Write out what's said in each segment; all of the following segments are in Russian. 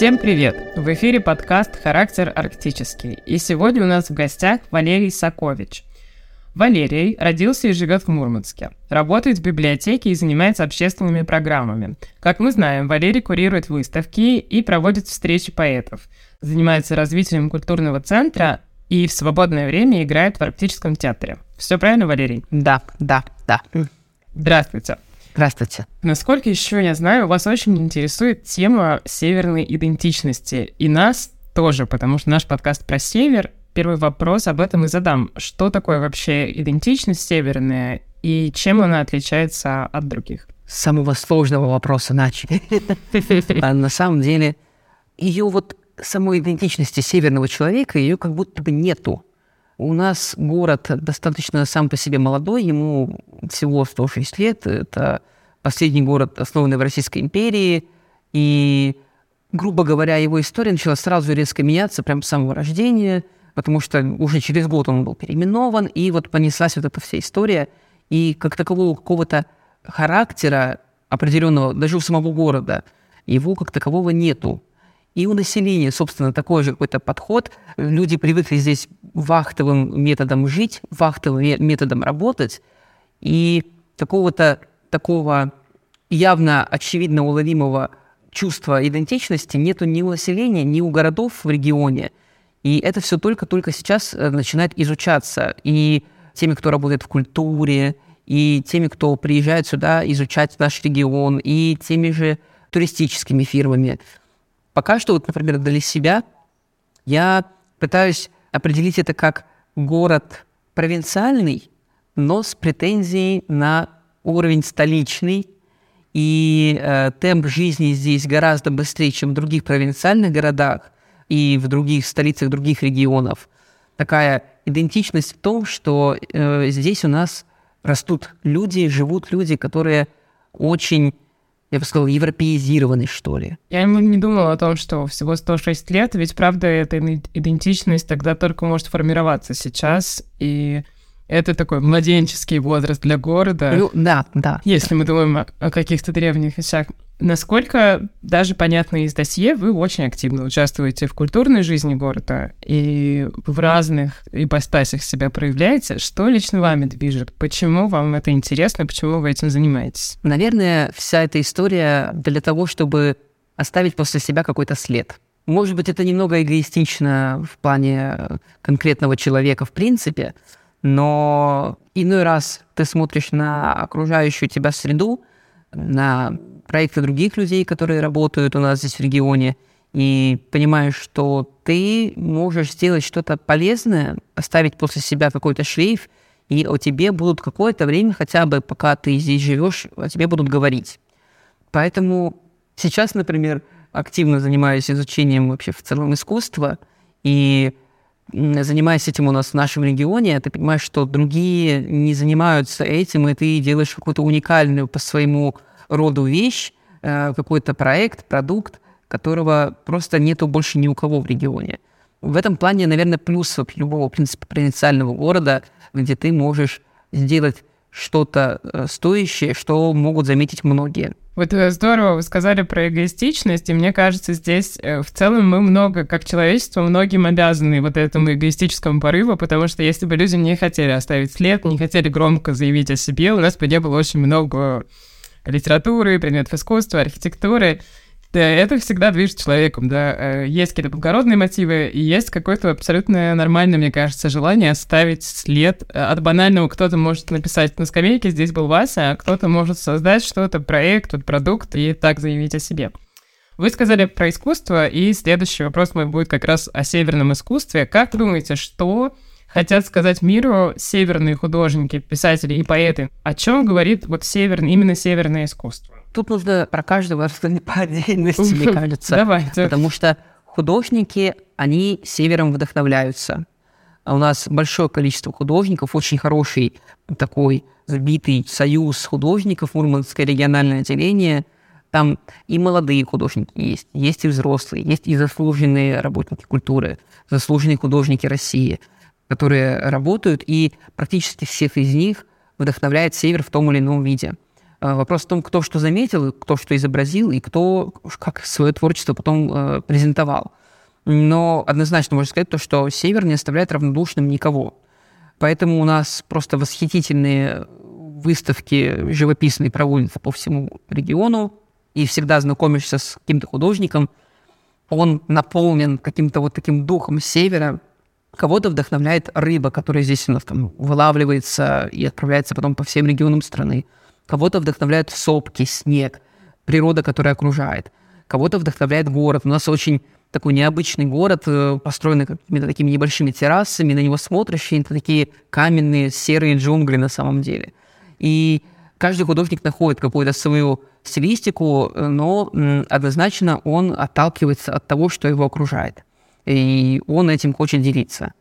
Всем привет! В эфире подкаст «Характер арктический». И сегодня у нас в гостях Валерий Сакович. Валерий родился и живет в Мурманске. Работает в библиотеке и занимается общественными программами. Как мы знаем, Валерий курирует выставки и проводит встречи поэтов. Занимается развитием культурного центра и в свободное время играет в арктическом театре. Все правильно, Валерий? Да, да, да. Здравствуйте. Здравствуйте. Насколько еще я знаю, вас очень интересует тема северной идентичности. И нас тоже, потому что наш подкаст про север. Первый вопрос об этом и задам. Что такое вообще идентичность северная и чем она отличается от других? С самого сложного вопроса начали. А на самом деле, ее вот самой идентичности северного человека, ее как будто бы нету. У нас город достаточно сам по себе молодой, ему всего 106 лет. Это последний город, основанный в Российской империи. И, грубо говоря, его история начала сразу резко меняться прямо с самого рождения, потому что уже через год он был переименован, и вот понеслась вот эта вся история. И как такового какого-то характера определенного, даже у самого города, его как такового нету. И у населения, собственно, такой же какой-то подход. Люди привыкли здесь вахтовым методом жить, вахтовым методом работать, и какого-то такого явно очевидно уловимого чувства идентичности нету ни у населения, ни у городов в регионе. И это все только-только сейчас э, начинает изучаться. И теми, кто работает в культуре, и теми, кто приезжает сюда изучать наш регион, и теми же туристическими фирмами. Пока что, вот, например, для себя я пытаюсь определить это как город провинциальный, но с претензией на уровень столичный, и э, темп жизни здесь гораздо быстрее, чем в других провинциальных городах и в других столицах других регионов. Такая идентичность в том, что э, здесь у нас растут люди, живут люди, которые очень я бы сказал, европеизированный, что ли. Я не думала о том, что всего 106 лет, ведь, правда, эта идентичность тогда только может формироваться сейчас, и это такой младенческий возраст для города. Ну, да, да. Если мы думаем о, о каких-то древних вещах. Насколько даже понятно из досье, вы очень активно участвуете в культурной жизни города и в разных ипостасях себя проявляете. Что лично вами движет? Почему вам это интересно? Почему вы этим занимаетесь? Наверное, вся эта история для того, чтобы оставить после себя какой-то след. Может быть, это немного эгоистично в плане конкретного человека в принципе, но иной раз ты смотришь на окружающую тебя среду, на проекты других людей, которые работают у нас здесь в регионе, и понимаешь, что ты можешь сделать что-то полезное, оставить после себя какой-то шлейф, и о тебе будут какое-то время, хотя бы пока ты здесь живешь, о тебе будут говорить. Поэтому сейчас, например, активно занимаюсь изучением вообще в целом искусства, и занимаясь этим у нас в нашем регионе, ты понимаешь, что другие не занимаются этим, и ты делаешь какую-то уникальную по своему роду вещь, э, какой-то проект, продукт, которого просто нету больше ни у кого в регионе. В этом плане, наверное, плюс любого, в принципе, провинциального города, где ты можешь сделать что-то э, стоящее, что могут заметить многие. Вот э, здорово вы сказали про эгоистичность, и мне кажется, здесь в целом мы много, как человечество, многим обязаны вот этому эгоистическому порыву, потому что если бы люди не хотели оставить след, не хотели громко заявить о себе, у нас бы не было очень много литературы, предметов искусства, архитектуры. Да, это всегда движет человеком, да. Э, есть какие-то благородные мотивы, и есть какое-то абсолютно нормальное, мне кажется, желание оставить след. От банального кто-то может написать на скамейке «здесь был Вася», а кто-то может создать что-то, проект, вот продукт, и так заявить о себе. Вы сказали про искусство, и следующий вопрос мой будет как раз о северном искусстве. Как думаете, что хотят сказать миру северные художники, писатели и поэты. О чем говорит вот северный, именно северное искусство? Тут нужно про каждого рассказать по отдельности, мне кажется. Давайте. Потому что художники, они севером вдохновляются. А у нас большое количество художников, очень хороший такой сбитый союз художников, Мурманское региональное отделение. Там и молодые художники есть, есть и взрослые, есть и заслуженные работники культуры, заслуженные художники России – которые работают, и практически всех из них вдохновляет север в том или ином виде. А, вопрос в том, кто что заметил, кто что изобразил, и кто как свое творчество потом э, презентовал. Но однозначно можно сказать то, что Север не оставляет равнодушным никого. Поэтому у нас просто восхитительные выставки живописные проводятся по всему региону, и всегда знакомишься с каким-то художником, он наполнен каким-то вот таким духом севера, Кого-то вдохновляет рыба, которая здесь у нас там вылавливается и отправляется потом по всем регионам страны. Кого-то вдохновляют сопки, снег, природа, которая окружает. Кого-то вдохновляет город. У нас очень такой необычный город, э, построенный какими-то такими небольшими террасами, на него смотришь, и это такие каменные серые джунгли на самом деле. И каждый художник находит какую-то свою стилистику, э, но однозначно он отталкивается от того, что его окружает и он этим хочет делиться.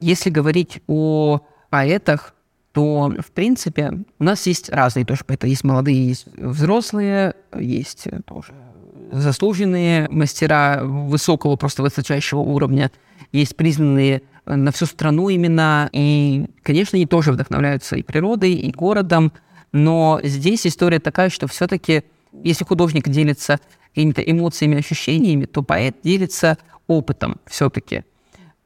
Если говорить о поэтах, то, в принципе, у нас есть разные тоже поэты. Есть молодые, есть взрослые, есть тоже заслуженные мастера высокого, просто высочайшего уровня. Есть признанные на всю страну именно. И, конечно, они тоже вдохновляются и природой, и городом. Но здесь история такая, что все-таки, если художник делится какими-то эмоциями, ощущениями, то поэт делится опытом все-таки.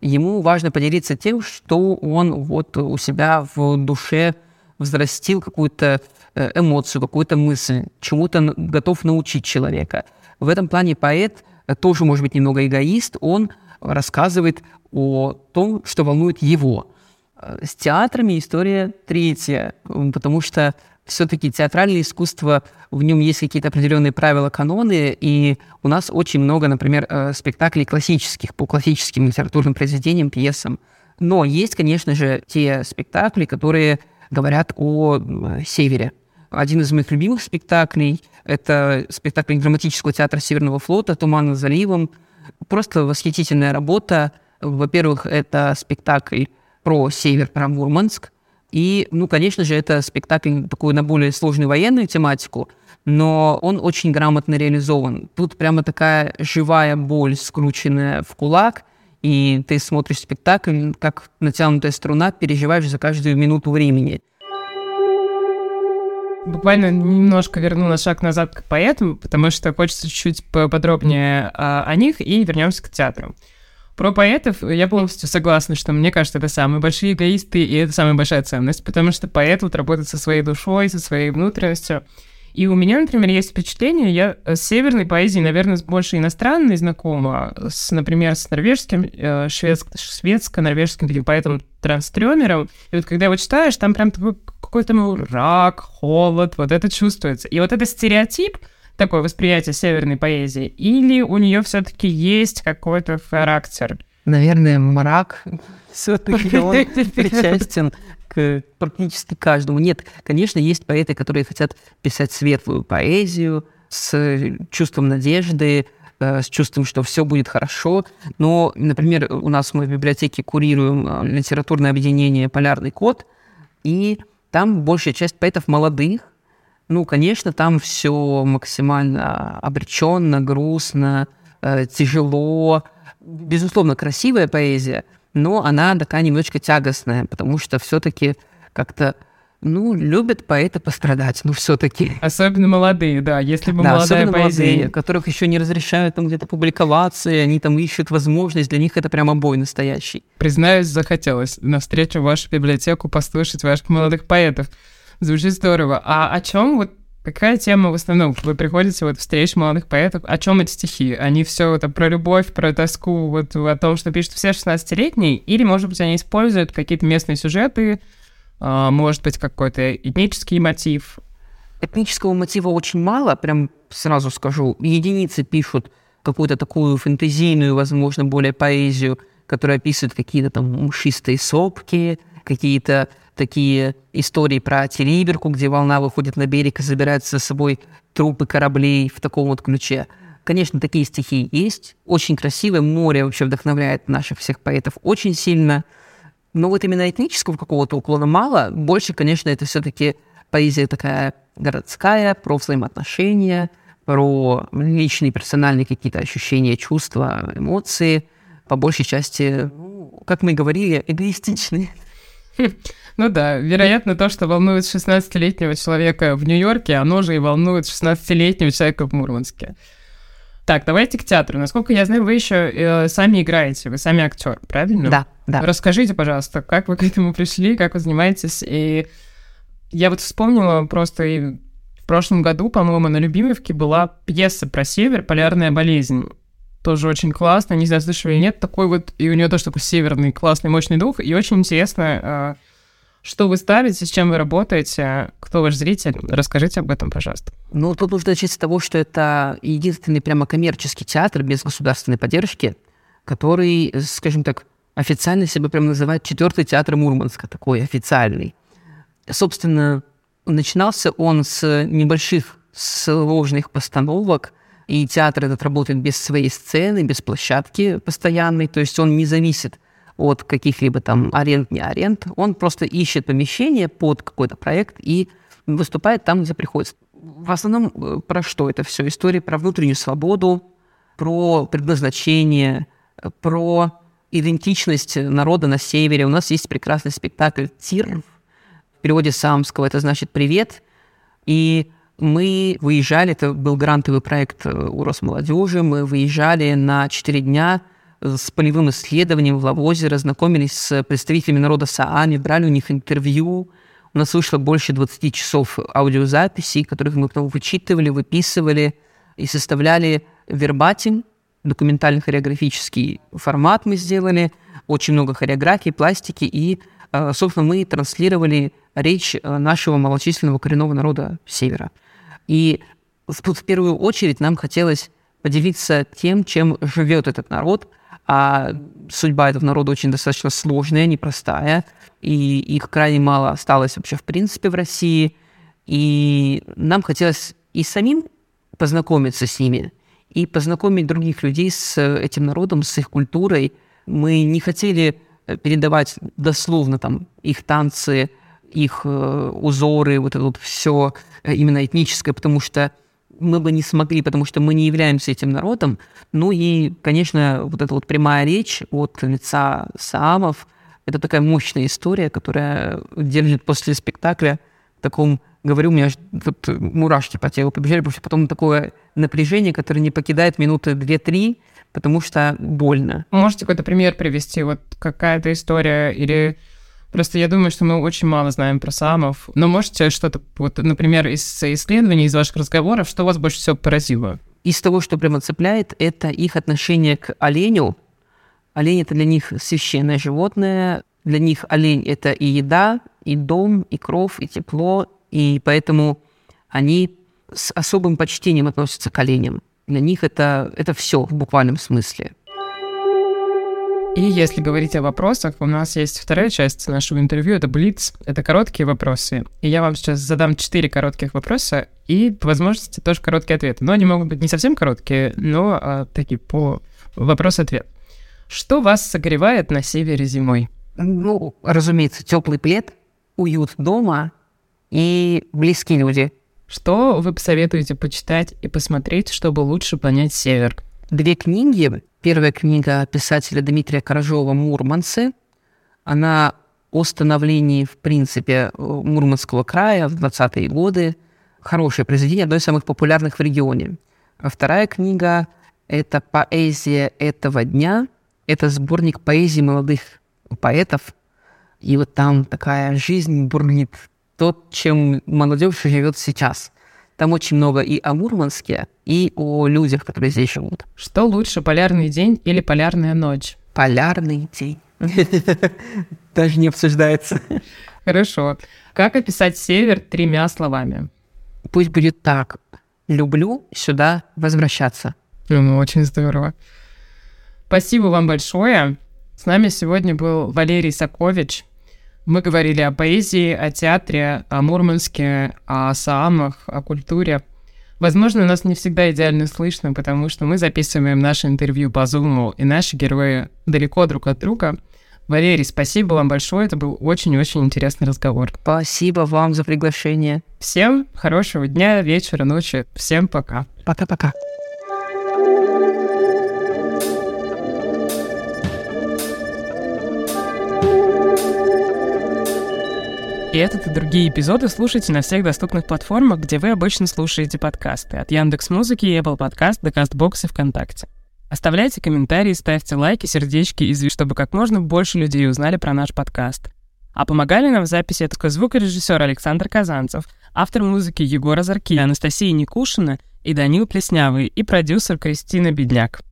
Ему важно поделиться тем, что он вот у себя в душе взрастил какую-то э, эмоцию, какую-то мысль, чему-то готов научить человека. В этом плане поэт э, тоже может быть немного эгоист, он рассказывает о том, что волнует его. Э, с театрами история третья, потому что все-таки театральное искусство, в нем есть какие-то определенные правила, каноны, и у нас очень много, например, э, спектаклей классических, по классическим литературным произведениям, пьесам. Но есть, конечно же, те спектакли, которые говорят о севере. Один из моих любимых спектаклей – это спектакль драматического театра Северного флота «Туман над заливом». Просто восхитительная работа. Во-первых, это спектакль про север, про Мурманск, и, ну, конечно же, это спектакль такой на более сложную военную тематику, но он очень грамотно реализован. Тут прямо такая живая боль, скрученная в кулак, и ты смотришь спектакль, как натянутая струна, переживаешь за каждую минуту времени. Буквально немножко верну на шаг назад к поэтам, потому что хочется чуть-чуть подробнее о, о них, и вернемся к театру. Про поэтов я полностью согласна, что мне кажется, это самые большие эгоисты, и это самая большая ценность, потому что поэт вот работает со своей душой, со своей внутренностью. И у меня, например, есть впечатление, я с северной поэзией, наверное, больше иностранной знакома, с, например, с норвежским, э, шведско- шведско-норвежским таким поэтом Транстрёмером. И вот когда его читаешь, там прям такой какой-то мрак, холод, вот это чувствуется. И вот этот стереотип — такое восприятие северной поэзии, или у нее все-таки есть какой-то характер? Наверное, мрак все-таки он причастен к практически каждому. Нет, конечно, есть поэты, которые хотят писать светлую поэзию с чувством надежды, э, с чувством, что все будет хорошо. Но, например, у нас мы в библиотеке курируем э, литературное объединение «Полярный код», и там большая часть поэтов молодых, ну, конечно, там все максимально обреченно, грустно, э, тяжело. Безусловно, красивая поэзия, но она такая немножечко тягостная, потому что все-таки как-то ну, любят поэты пострадать, ну, все-таки. Особенно молодые, да, если бы да, молодая поэзия... молодые, которых еще не разрешают там где-то публиковаться, и они там ищут возможность, для них это прямо бой настоящий. Признаюсь, захотелось на встречу в вашу библиотеку послушать ваших молодых поэтов. Звучит здорово. А о чем вот Какая тема в основном? Вы приходите вот встреч молодых поэтов. О чем эти стихи? Они все это про любовь, про тоску, вот о том, что пишут все 16-летние? Или, может быть, они используют какие-то местные сюжеты? А, может быть, какой-то этнический мотив? Этнического мотива очень мало, прям сразу скажу. Единицы пишут какую-то такую фэнтезийную, возможно, более поэзию, которая описывает какие-то там мшистые сопки, какие-то такие истории про Териберку, где волна выходит на берег и забирает за собой трупы кораблей в таком вот ключе. Конечно, такие стихи есть. Очень красивое. Море вообще вдохновляет наших всех поэтов очень сильно. Но вот именно этнического какого-то уклона мало. Больше, конечно, это все-таки поэзия такая городская, про взаимоотношения, про личные, персональные какие-то ощущения, чувства, эмоции. По большей части, ну, как мы говорили, эгоистичные. Ну да, вероятно, то, что волнует 16-летнего человека в Нью-Йорке, оно же и волнует 16-летнего человека в Мурманске. Так, давайте к театру. Насколько я знаю, вы еще э, сами играете, вы сами актер, правильно? Да, да. Расскажите, пожалуйста, как вы к этому пришли, как вы занимаетесь. И я вот вспомнила просто и в прошлом году, по-моему, на Любимовке была пьеса про север «Полярная болезнь». Тоже очень классно, не знаю, слышали или нет, такой вот, и у нее тоже такой северный, классный, мощный дух, и очень интересно, э, что вы ставите, с чем вы работаете, кто ваш зритель? Расскажите об этом, пожалуйста. Ну, тут нужно начать с того, что это единственный прямо коммерческий театр без государственной поддержки, который, скажем так, официально себя прям называет четвертый театр Мурманска, такой официальный. Собственно, начинался он с небольших сложных постановок, и театр этот работает без своей сцены, без площадки постоянной, то есть он не зависит от каких-либо там аренд, не аренд. Он просто ищет помещение под какой-то проект и выступает там, где приходится. В основном э, про что это все? История про внутреннюю свободу, про предназначение, про идентичность народа на севере. У нас есть прекрасный спектакль «Тир», в переводе самского это значит «привет». И мы выезжали, это был грантовый проект э, у Росмолодежи, мы выезжали на 4 дня – с полевым исследованием в Лавозеро, знакомились с представителями народа Саами, брали у них интервью. У нас вышло больше 20 часов аудиозаписей, которых мы потом вычитывали, выписывали и составляли вербатим, документальный хореографический формат мы сделали, очень много хореографии, пластики, и, э, собственно, мы транслировали речь э, нашего малочисленного коренного народа Севера. И в первую очередь нам хотелось поделиться тем, чем живет этот народ – а судьба этого народа очень достаточно сложная, непростая, и их крайне мало осталось вообще в принципе в России, и нам хотелось и самим познакомиться с ними, и познакомить других людей с этим народом, с их культурой. Мы не хотели э, передавать дословно там их танцы, их э, узоры, вот это вот все э, именно этническое, потому что мы бы не смогли, потому что мы не являемся этим народом. Ну и, конечно, вот эта вот прямая речь от лица Саамов, это такая мощная история, которая держит после спектакля в таком, говорю, у меня тут мурашки по телу побежали, потому что потом такое напряжение, которое не покидает минуты 2-3, потому что больно. Можете какой-то пример привести? Вот какая-то история или Просто я думаю, что мы очень мало знаем про самов. Но можете что-то, вот, например, из исследований, из ваших разговоров, что вас больше всего поразило? Из того, что прямо цепляет, это их отношение к оленю. Олень – это для них священное животное. Для них олень – это и еда, и дом, и кров, и тепло. И поэтому они с особым почтением относятся к оленям. Для них это, это все в буквальном смысле. И если говорить о вопросах, у нас есть вторая часть нашего интервью, это Блиц, это короткие вопросы. И я вам сейчас задам четыре коротких вопроса и, по возможности, тоже короткие ответы. Но они могут быть не совсем короткие, но а, такие по вопрос-ответ. Что вас согревает на севере зимой? Ну, разумеется, теплый плед, уют дома и близкие люди. Что вы посоветуете почитать и посмотреть, чтобы лучше понять север? Две книги Первая книга писателя Дмитрия Корожова «Мурманцы». Она о становлении, в принципе, Мурманского края в 20-е годы. Хорошее произведение, одно из самых популярных в регионе. А вторая книга – это «Поэзия этого дня». Это сборник поэзии молодых поэтов. И вот там такая жизнь бурлит. То, чем молодежь живет сейчас. Там очень много и о Мурманске, и о людях, которые здесь живут. Что лучше, полярный день или полярная ночь? Полярный день. Даже не обсуждается. Хорошо. Как описать север тремя словами? Пусть будет так. Люблю сюда возвращаться. Ну, очень здорово. Спасибо вам большое. С нами сегодня был Валерий Сакович, мы говорили о поэзии, о театре, о Мурманске, о саамах, о культуре. Возможно, нас не всегда идеально слышно, потому что мы записываем наше интервью по Zoom, и наши герои далеко друг от друга. Валерий, спасибо вам большое, это был очень-очень интересный разговор. Спасибо вам за приглашение. Всем хорошего дня, вечера, ночи. Всем пока. Пока-пока. И этот и другие эпизоды слушайте на всех доступных платформах, где вы обычно слушаете подкасты. От Яндекс Музыки, Apple Podcast до Castbox и ВКонтакте. Оставляйте комментарии, ставьте лайки, сердечки, и чтобы как можно больше людей узнали про наш подкаст. А помогали нам в записи это звукорежиссер Александр Казанцев, автор музыки Егор Азарки, Анастасия Никушина и Данил Плеснявый, и продюсер Кристина Бедняк.